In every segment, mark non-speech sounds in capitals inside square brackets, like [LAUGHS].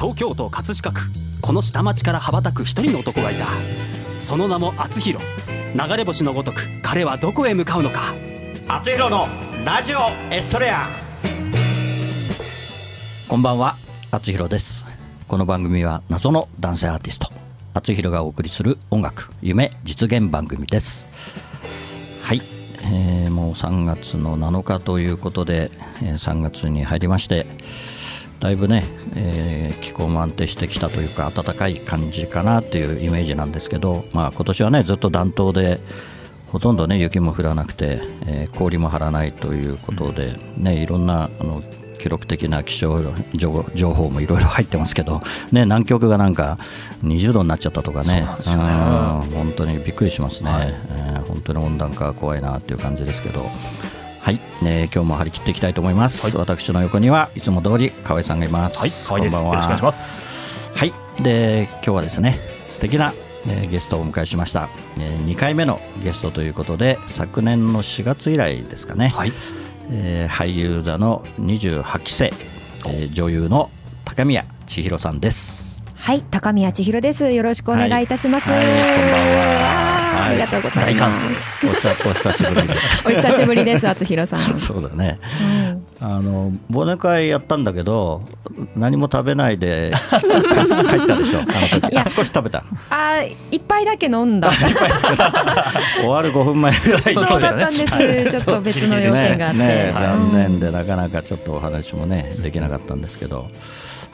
東京都葛飾区。この下町から羽ばたく一人の男がいた。その名も厚弘。流れ星のごとく彼はどこへ向かうのか。厚弘のラジオエストレア。こんばんは厚弘です。この番組は謎の男性アーティスト厚弘がお送りする音楽夢実現番組です。はい、えー、もう3月の7日ということで、えー、3月に入りましてだいぶね、えー、気候も安定してきたというか暖かい感じかなというイメージなんですけど、まあ、今年はねずっと暖冬でほとんどね雪も降らなくて、えー、氷も張らないということで、ね、いろんなあの記録的な気象情報もいろいろ入ってますけど、ね、南極がなんか20度になっちゃったとかね、ね。本当にびっくりしますね、はい、えー、本当に温暖化怖いなっていう感じですけど。はい、ね、今日も張り切っていきたいと思います、はい、私の横にはいつも通り河合さんがいます。はい。河合です。よろしくお願いします。はい。で今日はですね素敵なえー、ゲストをお迎えしました、えー、2回目のゲストということで昨年の4月以来ですかね、はい、えー、俳優座の28期生、えー、女優の高宮千尋さんです。はい。高宮千尋です。よろしくお願いいたします、はい、はい、こんばんはありがとうございます。お久しぶりで。[LAUGHS] お久しぶりです、厚弘さん。[LAUGHS] そうだね。うん、あの忘年会やったんだけど、何も食べないで [LAUGHS] 帰ったでしょ。あの時。いや少し食べた。あ、一杯だけ飲んだ。終わる5分前ぐらい。そうだったんです。ちょっと別の要件があって。ね、残念でなかなかちょっとお話もねできなかったんですけど。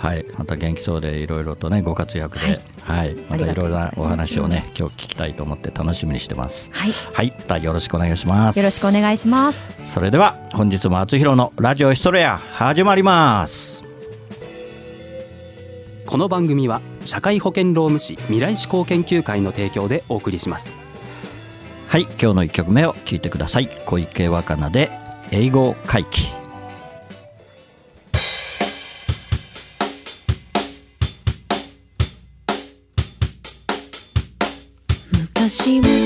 はい、また元気そうでいろいろとねご活躍で、はい、はい、またいろいろなお話をね今日聞きたいと思って楽しみにしてます。はい、はい、またよろしくお願いします。よろしくお願いします。それでは本日も厚弘のラジオヒストレア始まります。この番組は社会保険労務士未来志向研究会の提供でお送りします。はい、今日の一曲目を聞いてください。小池若菜で英語回帰。昔々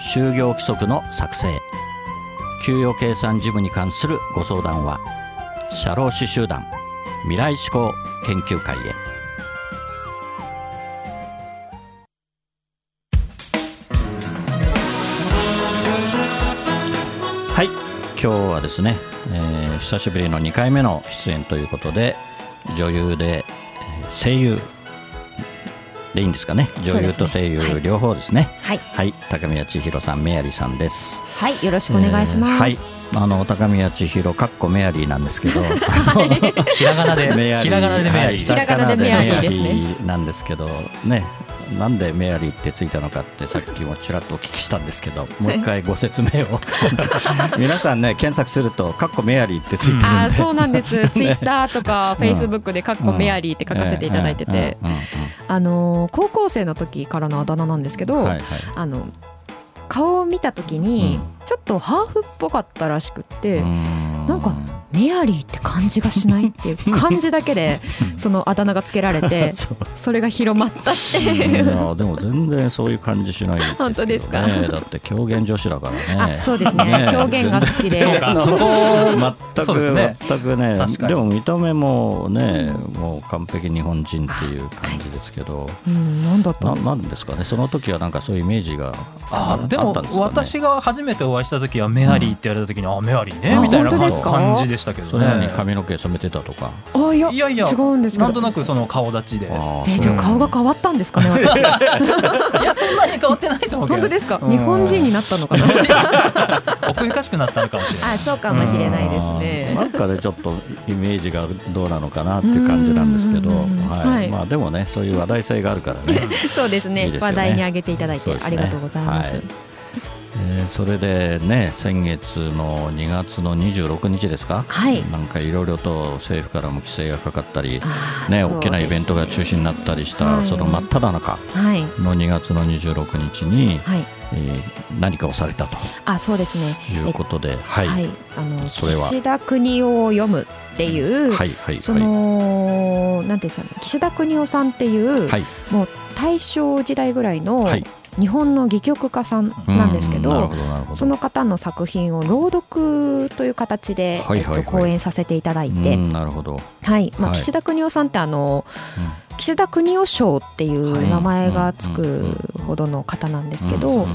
就業規則の作成。給与計算事務に関するご相談は社労士集団未来志向研究会へ。はい今日はですね、えー久しぶりの2回目の出演ということで女優で、声優でいいんですかね。女優と声優両方ですね。はい。はい、高宮千尋さんメアリーさんです。はい。よろしくお願いします、えーはい。あの高宮千尋かっこメアリーなんですけど。[LAUGHS] [LAUGHS] ひらがなでメアリー。ひらがなでメアリー。はい。ひらがなでメアリーですね。メアリーなんですけど。ねなんでメアリーってついたのかってさっきもちらっとお聞きしたんですけど [LAUGHS] もう一回ご説明を。[LAUGHS] 皆さんね検索するとかっこメアリーってついてるんで、あーそうなんです、[LAUGHS] ツイッターとかフェイスブックで「かっこメアリー」って書かせていただいてて、うん。うん。あのー高校生の時からのあだ名なんですけど、うんはいはい。あの顔を見た時にちょっとハーフっぽかったらしくって、うん。なんかメアリーって感じがしないっていう [LAUGHS] 感じだけでそのあだ名がつけられて [LAUGHS] それが広まったっていいう。やでも全然そういう感じしないですけど、ね、[LAUGHS] 本当ですか？だって狂言女子だからね。あそうですね。ね狂言が好きで。そうか。そこ全く、ね全くね。でも見た目もね、もう完璧日本人っていう感じですけど、うん、なん。だったなんですなんですかね？その時はなんかそういうイメージが。ああでも私が初めてお会いした時はメアリーって言われた時に、あメアリーねあみたいな感じでしたけどね。髪の毛染めてたとか。あいやいやいや違うんですなんとなくその顔立ちで。えーじゃあ顔が変わったんですかね [LAUGHS] 私？やそんなに変わってないと思うけど。本当ですか？うん。日本人になったのかな？[LAUGHS] 奥ゆかしくなったのかもしれない。あそうかもしれないですね。なんかねちょっとイメージがどうなのかなっていう感じなんですけど、うんはい。はい。まあでもねそういう話題性があるからね。[LAUGHS] そうですね。いいですよね。話題に挙げていただいそうですねてありがとうございます。はいえーそれでね先月の2月の26日ですか、はい。なんかいろいろと政府からも規制がかかったり、ね、大きなイベントが中止になったりした、はい。その真っ只中はい。の2月の26日に、はい。えー何かをされたとあそうですね。いうことで、はい、はい。あのそれは。岸田国夫を読むっていうはいはいそのなんていうんですかね岸田国夫さんっていうはい。もう大正時代ぐらいのはい日本の戯曲家さんなんですけどその方の作品を朗読という形で、えっと、講演させていただいて、うんなるほど、はい。まあ、はい。岸田国夫さんってあのうん。岸田国夫賞っていう名前がつくほどの方なんですけど、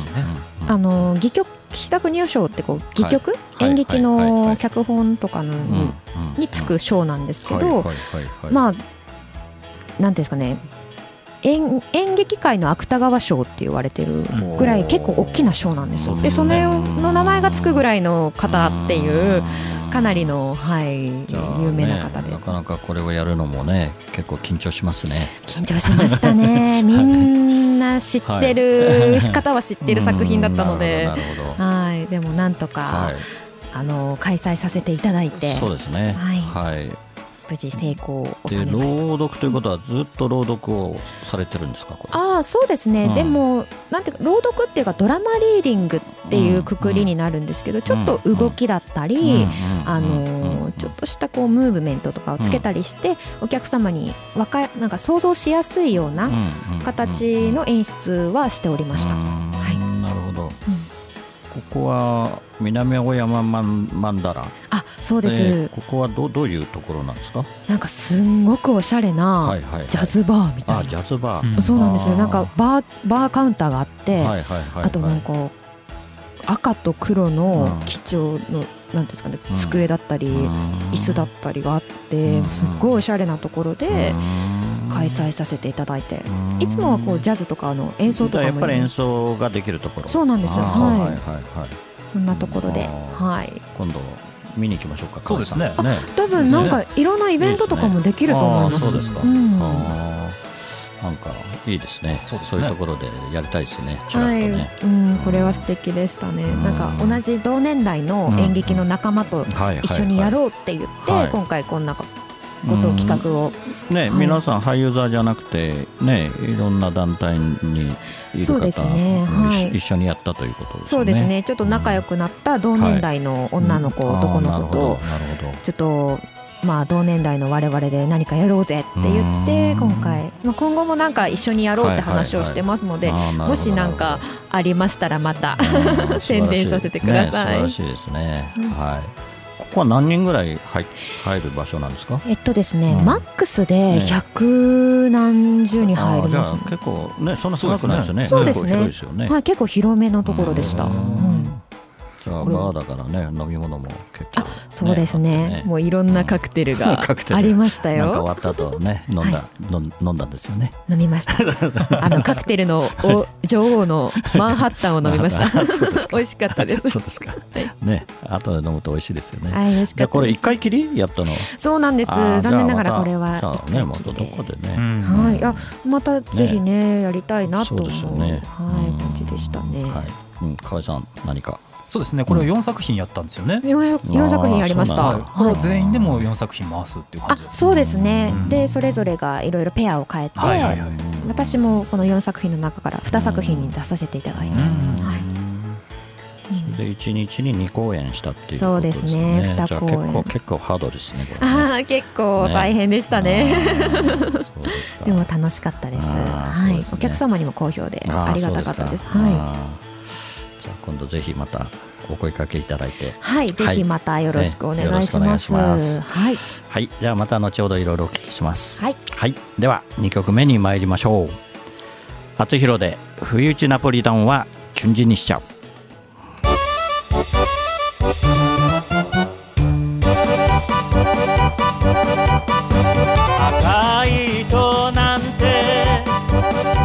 あの戯曲岸田国夫賞ってこう戯曲、はい。演劇の脚本とかの、につく賞なんですけど、まあなんていうんですかね演演劇界の芥川賞って言われてるぐらい結構大きな賞なんですよ。でそれの名前がつくぐらいの方っていうかなりの、はい、有名な方で。ねなかなかこれをやるのもね結構緊張しますね。緊張しましたね。[LAUGHS] みんな知ってる方は知ってる作品だったので。はい。でもなんとか、はい。あの開催させていただいて。そうですね。はい。はい無事成功を収でめました。朗読ということはずっと朗読をされてるんですかああそうですね、うん。でもなんていうか朗読っていうかドラマリーディングっていうくくりになるんですけど、ちょっと動きだったり、あのーちょっとしたこうムーブメントとかをつけたりして、お客様にわかなんか想像しやすいような形の演出はしておりました。はい。なるほど。ここは南青山マンマンダラ？あそうです、でここはどどういうところなんですか？なんかすんごくおしゃれなはいはいはい。ジャズバーみたいな、あジャズバうん。ーそうなんですよ。なんかバーバーカウンターがあって、はいはいはいはい。あとなんか赤と黒のうん。基調のなんですかねうん。机だったり、椅子だったりがあって、うん。すっごいおしゃれなところでうん。開催させていただいて、うん。いつもはこうジャズとかの演奏とかも。やっぱり演奏ができるところ。そうなんですよ。はい。はいはいはい。こんなところで、はい、今度見に行きましょうかそうですね。ね。多分なんかいろんなイベントとかもできると思います。そうですか、なんかいいですね。そうですね。いうところでやりたいですね。ちらっとはい、ね、うん、これは素敵でしたね。うん。なんか同じ同年代の演劇の仲間と一緒にやろうって言って、はい。今回こんなことを企画を、ね、はい皆さん俳優座じゃなくてねいろんな団体にいる方そうですね。はい。一緒にやったということですね。そうですね。ちょっと仲良くなった同年代の女の子、うん。男の子とちょっと。まあ同年代の我々で何かやろうぜって言ってうん。今回、まあ、今後もなんか一緒にやろうって話をしてますので、あーなるほどもしなんかありましたらまたうん。[LAUGHS] 宣伝させてください。ね素晴らしいですね、うん。はいここは何人ぐらい入入る場所なんですか？えっとですね、うん。マックスでね百何十人入りますあーじゃあ結構ねそんな少なくないですよね。そうですね。はい、結構広めのところでした。うんバーだからね飲み物も結構、そうですね。あってもういろんなカクテルがカクテル。ありましたなんか終よ。わった後ね飲んだ、は飲ん飲んだんですよね。飲みました。[LAUGHS] あのカクテルのお女王のマンハッタンを飲みました。美味しかったです。そうですか、ね後で飲むと美味しいですよね、はい、美味しかったです。一回きり？やったの。そうなんです。残念ながらこれはじゃあねまたどこでね、うん。はい、あ、またぜひねやりたいなと思うですよね。はいうん。感じでしたね。はい、うん、河合さん何か？そうですね。これを4作品やったんですよね、四百四作品ありました。これをはい。全員でも4作品回すっていう感あじです、そうですね、うん。でそれぞれがいろいろペアを変えて、はいはいはい私もこの4作品の中から2作品に出させていただいて、うん。はい。で一日に2公演したっていうそうでことですすね。ね。二じゃあ公演。結構結構ハードですね。これね。ああ結構大変でしたね。あー [LAUGHS] そうでも楽しかったです。はい。そうですね。お客様にも好評でありがたかったです。はい今度ぜひまたお声かけいただいて。はいぜひまたよろしくお願いします,、ねよろしくお願いしますはいはい、じゃあまた後ほどいろいろお聞きします。はい、はい、では2曲目に参りましょう。初広で冬打ちナポリタンはチュンジにしちゃう。赤い糸なんて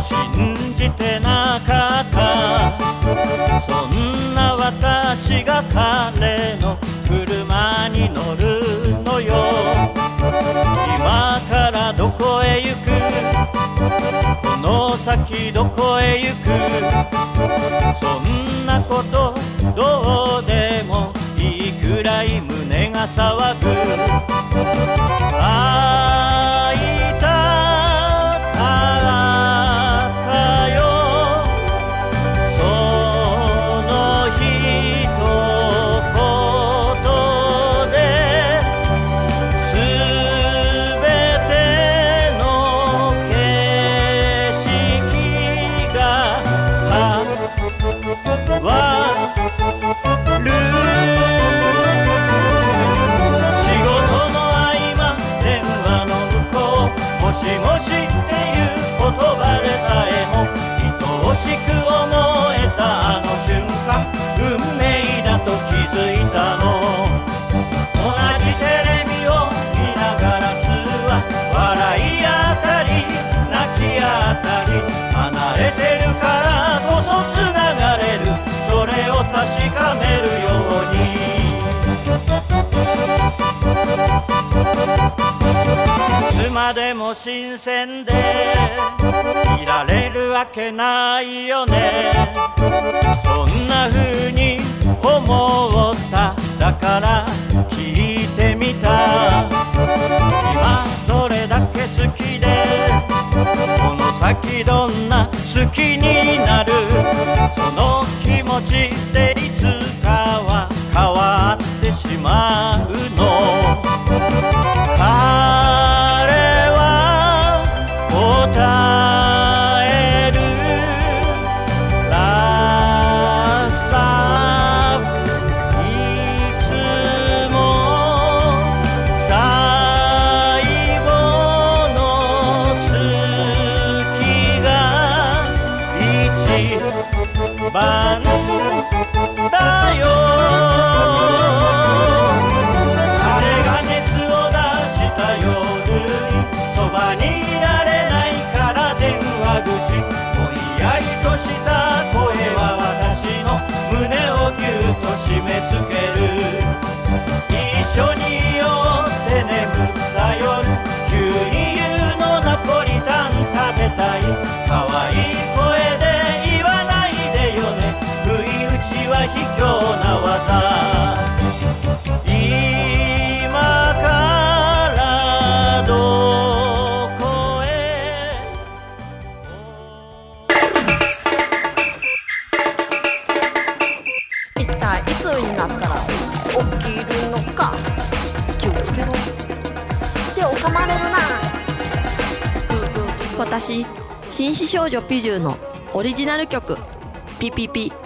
信じてなかった私が彼の車に乗るのよ。今からどこへ行く？この先どこへ行く？でも新鮮でいられるわけないよね。そんな風に思った。だから聞いてみた。今どれだけ好きでこの先どんな好きになる。その気持ちでいつかは変わってしまうのだよ。あれが熱を出した夜そばにいられないから電話口。ぼんやりとした声は私の胸をぎゅっと締め付ける。一緒にいって眠った夜急に言うのナポリタン食べたい。可愛い私紳士少女ピジューのオリジナル曲「ピピピ。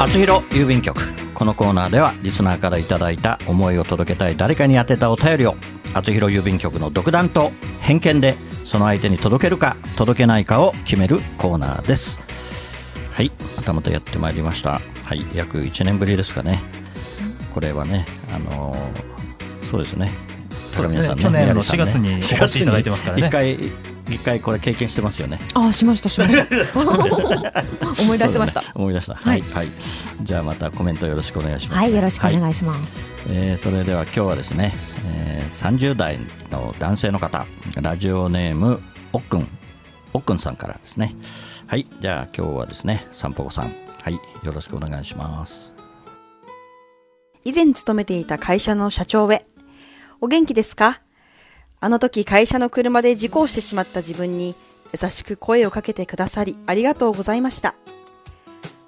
厚弘郵便局このコーナーではリスナーからいただいた思いを届けたい誰かに宛てたお便りを厚弘郵便局の独断と偏見でその相手に届けるか届けないかを決めるコーナーです。はいまたまたやってまいりました。はい約1年ぶりですかね。これはねあのーそうですね。そうですね。これ皆さん去年の宮根さん4月にお越しいただいてますからね。一回一回これ経験してますよね。あしましたしました。[LAUGHS] [LAUGHS] 思い出しました。[LAUGHS] 思い出した。は、はいいはい、じゃあまたコメントよろしくお願いします、はいよろしくおはい。願いします、えーそれでは今日はですね、えー30代の男性の方ラジオネームおっくん。おっくんさんからですね。はいじゃあ今日はですね散歩子さん。はいよろしくお願いします。以前勤めていた会社の社長へ。お元気ですか？あの時会社の車で事故をしてしまった自分に優しく声をかけてくださりありがとうございました。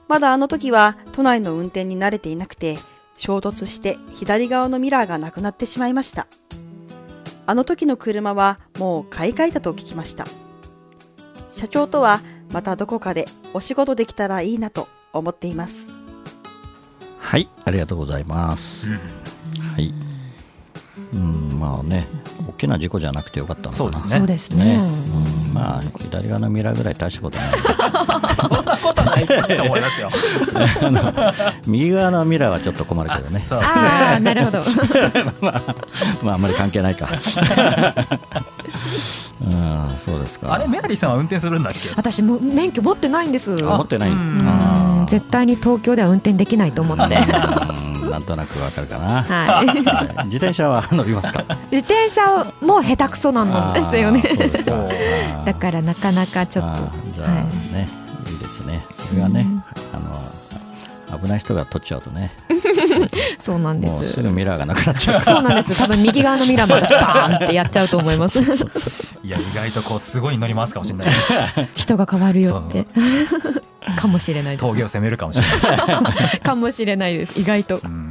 まだあの時は都内の運転に慣れていなくて衝突して左側のミラーがなくなってしまいました。あの時の車はもう買い替えたと聞きました。社長とはまたどこかでお仕事できたらいいなと思っています。はいありがとうございます、はいうんまあね大きな事故じゃなくてよかったのかなそうですねそうですねうん、まあ左側のミラーぐらい大したことないそんなことないと思いますよ。[LAUGHS] 右側のミラーはちょっと困るけどねそうですね。ああなるほど [LAUGHS] まあ、まあ、あんまり関係ないか。[LAUGHS] うん、そうですか。あれメアリーさんは運転するんだっけ？私も免許持ってないんですあ持ってない。絶対に東京では運転できないと思ってうんなんとなくわかるかな。はい。はい。自転車は乗りますか？自転車も下手くそなんですよね。あーそうですか。あ [LAUGHS] ーだからなかなかちょっと。じゃあはね、いいですね。それはね、あの危ない人が取っちゃうとね、い [LAUGHS] そうなんでもうすすぐミラーがなくなっちゃう。そうなんです。多分右側のミラーも私バーンってやっちゃうと思います。いや意外とこうすごい乗り回すかもしれない。[LAUGHS] 人が変わるよって。かもしれないです。峠を攻めるかもしれない。かもしれないです。意外と。うん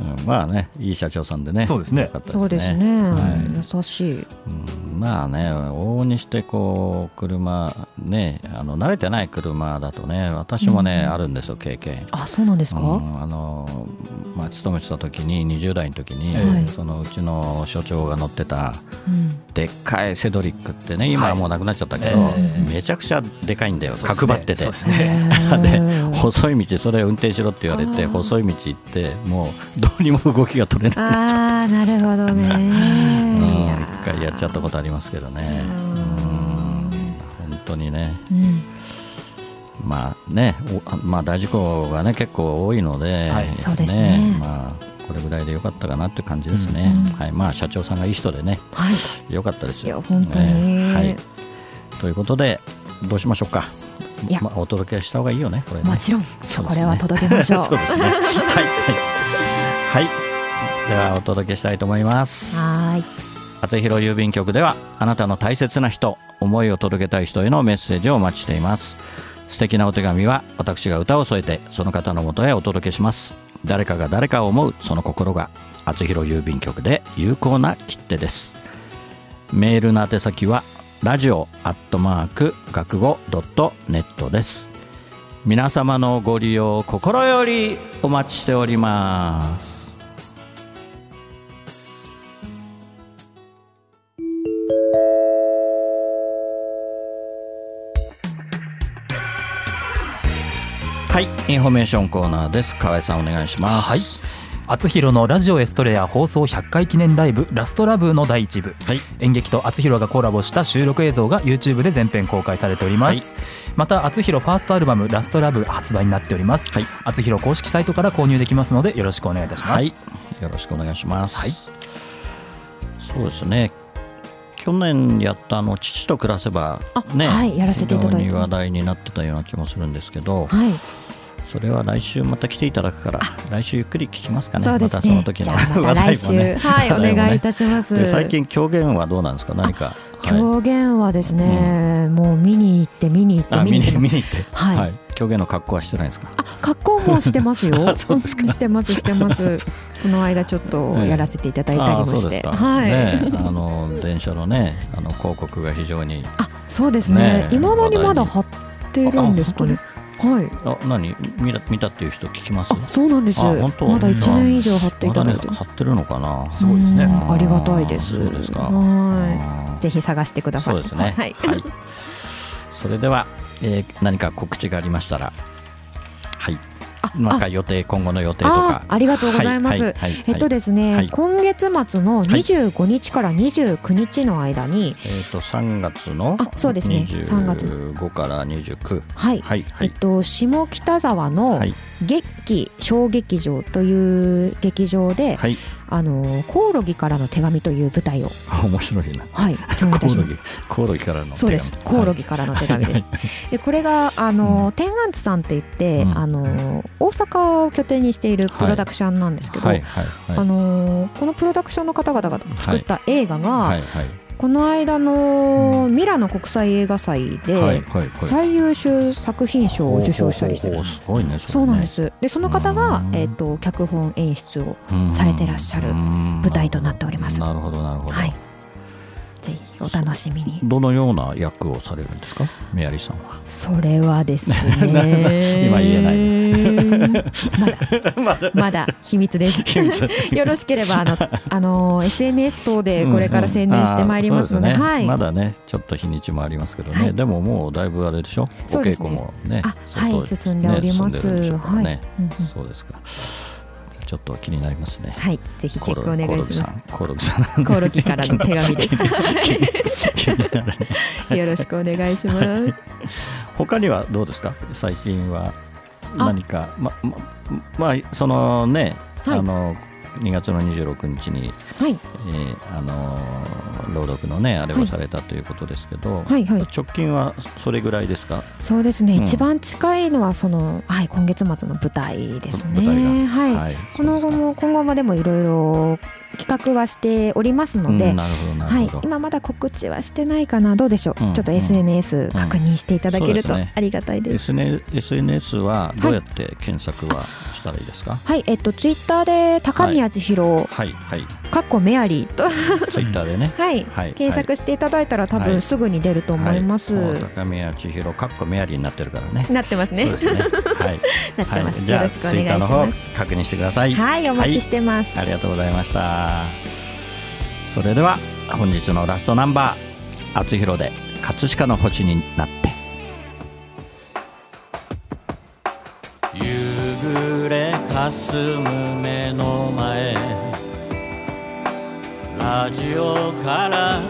うんまあね、いい社長さんでね。そうですね。そうですね、はい。優しい。うんまあね、往々にしてこう車、ね、あの慣れてない車だとね、私もね、あるんですよ、経験。あそうなんですか、うんあのまあ、勤めてた時に20代の時に、はい。そのうちの所長が乗ってたうん。でっかいセドリックってね今はもうなくなっちゃったけど、はいえ。めちゃくちゃでかいんだよ、角張ってて。そうですね。[LAUGHS] で細い道それを運転しろって言われて細い道行ってもうどうにも動きが取れない。ああなるほどね。一回やっちゃったことありますけどね。本当にね。うん。まあねおまあ大事故がね結構多いので、はい。そうですね。まあこれぐらいでよかったかなっていう感じですね、うんはい。まあ社長さんがいい人でねはい。よかったですよ。本当に。ねはい。ということでどうしましょうか。いや。まあ、お届けした方がいいよねこれね。もちろん。ね。これは届けましょう。[LAUGHS] そうですね。はいはい、はい、ではお届けしたいと思います。はーい厚弘郵便局ではあなたの大切な人思いを届けたい人へのメッセージをお待ちしています。素敵なお手紙は私が歌を添えてその方のもとへお届けします。誰かが誰かを思うその心が厚弘郵便局で有効な切手です。メールの宛先はラジオアットマーク学語ドットネットです。皆様のご利用心よりお待ちしておりますはいインフォメーションコーナーです。河合さんお願いします。はい。厚弘のラジオエストレア放送100回記念ライブラストラブの第一部。はい。演劇と厚弘がコラボした収録映像が YouTube で全編公開されております、また厚弘ファーストアルバムラストラブ発売になっております、はい。厚弘公式サイトから購入できますのでよろしくお願いいたします、はい、よろしくお願いします。はい。そうですね。去年やったあの父と暮らせばあね、はい。やらせていただいて。非常に話題になってたような気もするんですけど、はいそれは来週また来ていただくから、来週ゆっくり聞きますかね。そうですまたそのね時の [LAUGHS] 話題もね。はいね。願いいたします。で最近狂言はどうなんですか？何か。はい。狂言はですね、もう見に行って見に行ってあ見に行って。ます見に行って、はい。狂言の格好はしてないですか？あ格好もしてますよ。あ [LAUGHS] そうですか。んしてますしてます。この間ちょっとやらせていただいたりもして、あそうですか。はい、ね、あの電車のね、あの広告が非常にあそうですね。ねえいまだにまだ貼ってるんですかねはい。あ何？見た見たっていう人聞きます？あそうなんです。あ本当まだ1年以上貼っていただいて。る、貼ってるのかな？すごいですね。うん。ありがたいです。そうですか。ははいぜひ探してください。そうですね。はい、それでは、えー何か告知がありましたら、はい。あなんか予定今後の予定とあか。ありがとうございます、はいはいはいえっとですね、はい。今月末の25日から29日の間に、えっと3月のあそうですね。3月。25から29。はい、はいはい。えっと、下北沢のはい。劇小劇場という劇場で、はい。あのコオロギからの手紙という舞台を、[LAUGHS] 面白いな。はい、コオロギコオロギからの。そうです。コオロギからの手紙です。[LAUGHS] でこれがあの、天安津さんって言って、うん。あの大阪を拠点にしているプロダクションなんですけど、はいはいはい。あのこのプロダクションの方々が作った映画が、はいはいこの間のミラノ国際映画祭で。最優秀作品賞を受賞したりしてるすごいね。そうなんで。すでその方がう、んえー、と脚本演出をうんされてらっしゃるうん舞台となっておりますなるほどなるほど。はいぜひお楽しみに。どのような役をされるんですか、メアリーさんは。それはですね。[LAUGHS] 今言えない。まだ。[LAUGHS] まだ。秘密です。[LAUGHS] よろしければあのあの SNS 等でこれから宣伝してまいりますので,、うんうんあーそうはい、まだね、ちょっと日にちもありますけどね、はい。でももうだいぶあれでしょ、お稽古もね、あ相当はい進んでおります。ね。はい。うんうん。そうですか。ちょっと気になりますね。はい、ぜひチェックお願いします。コオロギさん。コオロギさん。コオロギからの手紙ですよろしくお願いします。[LAUGHS] 他にはどうですか？最近はあ何か？まままあそのね、はい。あの2月の26日に、はい。えーあの朗読のねあれをされたということですけど、はいはい。直近はそれぐらいですか？そうですね、うん。一番近いのはその、はい、今月末の舞台ですね。舞台が。はい、はい。この後も今後もでもいろいろ企画はしておりますので、はい。今まだ告知はしてないかなどうでしょう、うんちょっと SNS 確認していただけるとありがたいです。SN SNS はどうやって検索はしたらいいですか？はい、えっとツイッターで高宮千尋、はい。はい。かっこメアリーと、ツイッターでね。[LAUGHS] はい、はい。検索していただいたら多はい。分すぐに出ると思います。はい。高宮千尋かっこメアリーになってるからね。なってますね。ね。[LAUGHS] はい。なってます。よろしくお願いします。確認してください。はい、お待ちしてます。ありがとうございましたそれでは本日のラストナンバー「あつひろで葛飾の星になって。夕暮れかすむ目の前ラジオから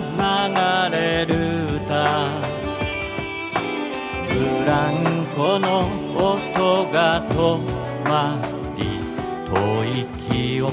流れる歌ブランコの音が止まり遠い記憶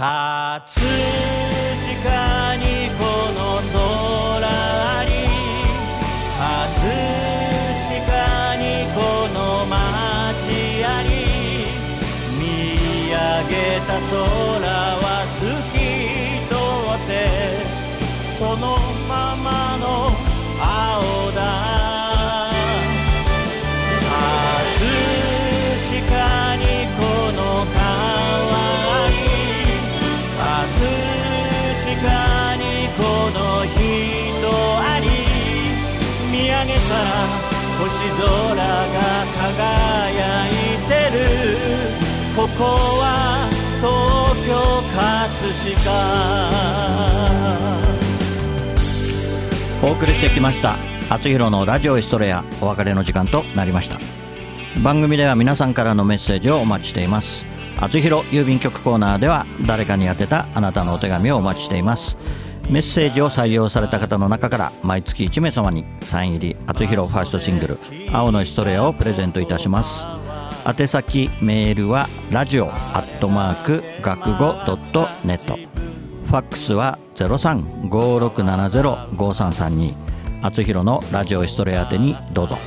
葛飾にこの空あり葛飾にこの街あり見上げた空は上げたら星空が輝いてるここは東京葛飾お送りしてきました。厚弘のラジオエストレアお別れの時間となりました。番組では皆さんからのメッセージをお待ちしています。厚弘郵便局コーナーでは誰かに宛てたあなたのお手紙をお待ちしています。メッセージを採用された方の中から毎月1名様にサイン入り厚弘ファーストシングル「青のエストレア」をプレゼントいたします。宛先メールはラジオアットマーク学語ドットネット。ファックスは0356705332厚弘のラジオエストレア宛てにどうぞ。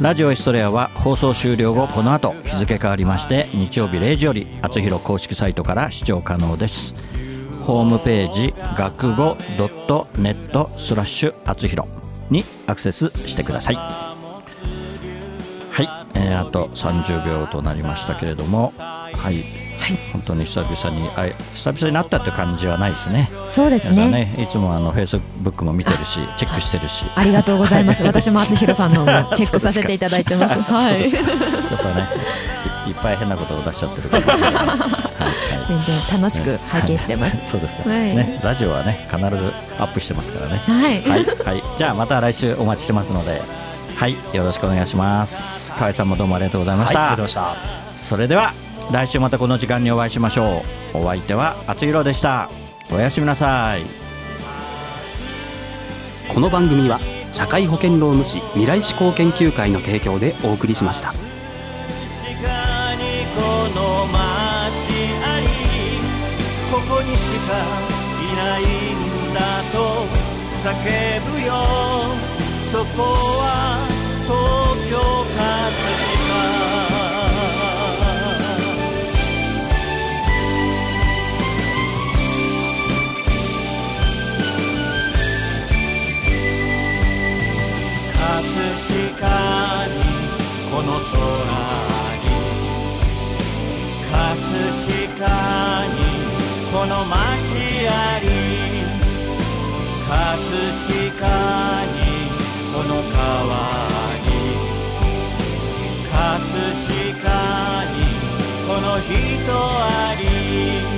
ラジオエストレアは放送終了後この後日付変わりまして日曜日0時より厚弘公式サイトから視聴可能です。ホームページ学語 .net スラッシュ厚弘にアクセスしてください。はい、えーあと30秒となりましたけれども。はい、本当に久々にあい久々になったって感じはないですね。そうですね。ね。いつもあのフェイスブックも見てるしチェックしてるし。ありがとうございます。私も [LAUGHS] 厚弘さんのもチェックさせていただいてます。はい。ちょっとねいっぱい変なことを出しちゃってるから、はいはい全然楽しく拝見してますそうですね,、はいねラジオはね必ずアップしてますからねはいはい、はい、じゃあまた来週お待ちしてますのではいよろしくお願いします河合さんもどうもありがとうございまはい、した、ありがとうございました。それでは来週またこの時間にお会いしましょうお相手は厚弘でしたおやすみなさいこの番組は社会保険労務士未来志向研究会の提供でお送りしましたの街ありここにしかいないんだと叫ぶよそこは東京葛飾葛飾にこの空つしかにこの街あり葛飾にこの川に葛飾にこの人あり